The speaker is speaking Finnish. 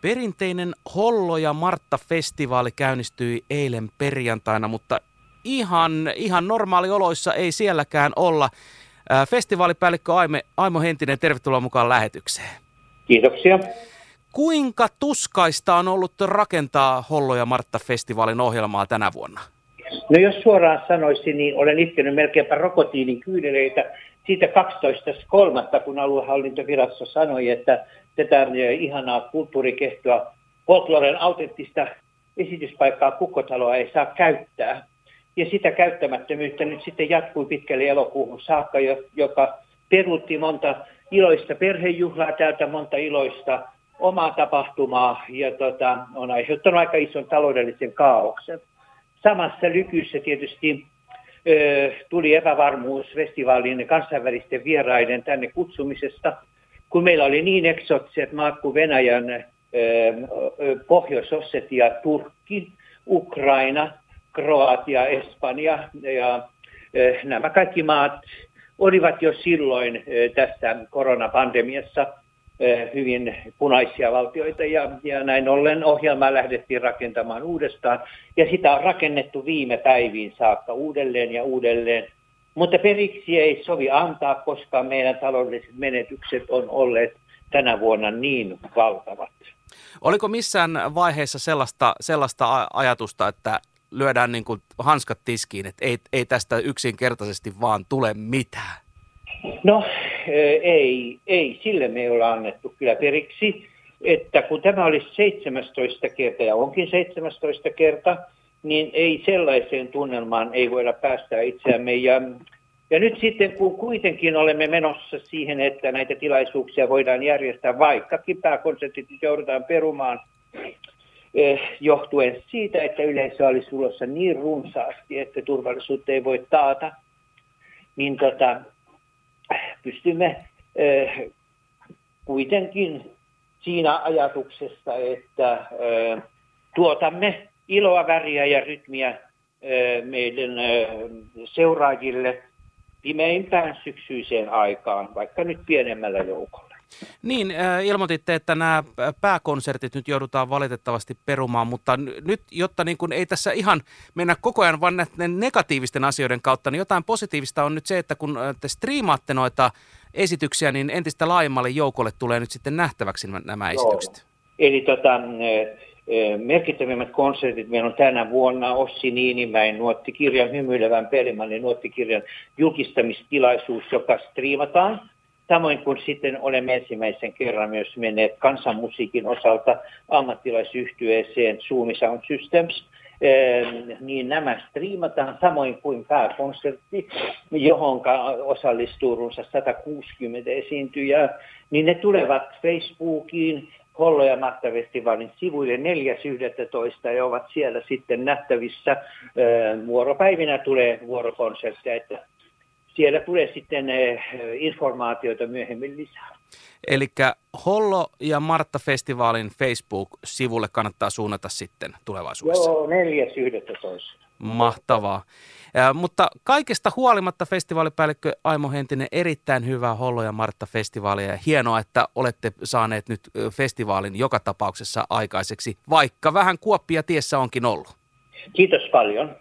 Perinteinen Hollo ja Martta-festivaali käynnistyi eilen perjantaina, mutta ihan, ihan normaalioloissa ei sielläkään olla. Festivaalipäällikkö Aime, Aimo Hentinen, tervetuloa mukaan lähetykseen. Kiitoksia. Kuinka tuskaista on ollut rakentaa Hollo ja Martta-festivaalin ohjelmaa tänä vuonna? No jos suoraan sanoisin, niin olen itkenyt melkeinpä rokotiinin kyyneleitä siitä 12.3. kun aluehallintovirasto sanoi, että tätä ihanaa kulttuurikehtoa, folkloren autenttista esityspaikkaa Kukkotaloa ei saa käyttää. Ja sitä käyttämättömyyttä nyt sitten jatkui pitkälle elokuuhun saakka, joka peruutti monta iloista perhejuhlaa täältä, monta iloista omaa tapahtumaa ja tota, on aiheuttanut aika ison taloudellisen kaauksen. Samassa lykyssä tietysti tuli epävarmuus festivaalin kansainvälisten vieraiden tänne kutsumisesta, kun meillä oli niin eksotiset maat kuin Venäjän, Pohjois-Ossetia, Turkki, Ukraina, Kroatia, Espanja ja nämä kaikki maat olivat jo silloin tässä koronapandemiassa hyvin punaisia valtioita ja, ja näin ollen ohjelmaa lähdettiin rakentamaan uudestaan ja sitä on rakennettu viime päiviin saakka uudelleen ja uudelleen. Mutta periksi ei sovi antaa, koska meidän taloudelliset menetykset on olleet tänä vuonna niin valtavat. Oliko missään vaiheessa sellaista, sellaista ajatusta, että lyödään niin kuin hanskat tiskiin, että ei, ei tästä yksinkertaisesti vaan tule mitään? No ei, ei, sille me ei olla annettu kyllä periksi, että kun tämä oli 17 kerta ja onkin 17 kerta, niin ei sellaiseen tunnelmaan ei voida päästä itseämme. Ja, ja nyt sitten kun kuitenkin olemme menossa siihen, että näitä tilaisuuksia voidaan järjestää, vaikkakin pääkonsertit joudutaan perumaan, eh, johtuen siitä, että yleisö oli sulossa niin runsaasti, että turvallisuutta ei voi taata, niin tota, pystymme eh, kuitenkin siinä ajatuksessa, että eh, tuotamme iloa, väriä ja rytmiä eh, meidän seuraajille pimeimpään syksyiseen aikaan, vaikka nyt pienemmällä joukolla. Niin, ilmoititte, että nämä pääkonsertit nyt joudutaan valitettavasti perumaan, mutta nyt, jotta niin kuin ei tässä ihan mennä koko ajan vaan näiden negatiivisten asioiden kautta, niin jotain positiivista on nyt se, että kun te striimaatte noita esityksiä, niin entistä laajemmalle joukolle tulee nyt sitten nähtäväksi nämä esitykset. Joo. Eli tota, merkittävimmät konsertit meillä on tänä vuonna Ossi Niinimäen nuottikirjan, hymyilevän Pelimallin nuottikirjan julkistamistilaisuus, joka striimataan Samoin kuin sitten olemme ensimmäisen kerran myös menneet kansanmusiikin osalta ammattilaisyhtyeeseen Zoom Sound Systems, niin nämä striimataan samoin kuin pääkonsertti, johon osallistuu runsa 160 esiintyjää, niin ne tulevat Facebookiin, Hollo- ja Matta-festivaalin sivuille 4.11. ja ovat siellä sitten nähtävissä. Vuoropäivinä tulee vuorokonsertteja, että siellä tulee sitten eh, informaatioita myöhemmin lisää. Eli Hollo ja Martta-festivaalin Facebook-sivulle kannattaa suunnata sitten tulevaisuudessa. Joo, 4.11. Mahtavaa. Ja, mutta kaikesta huolimatta festivaalipäällikkö Aimo Hentinen, erittäin hyvää Hollo ja Martta-festivaalia ja hienoa, että olette saaneet nyt festivaalin joka tapauksessa aikaiseksi, vaikka vähän kuoppia tiessä onkin ollut. Kiitos paljon.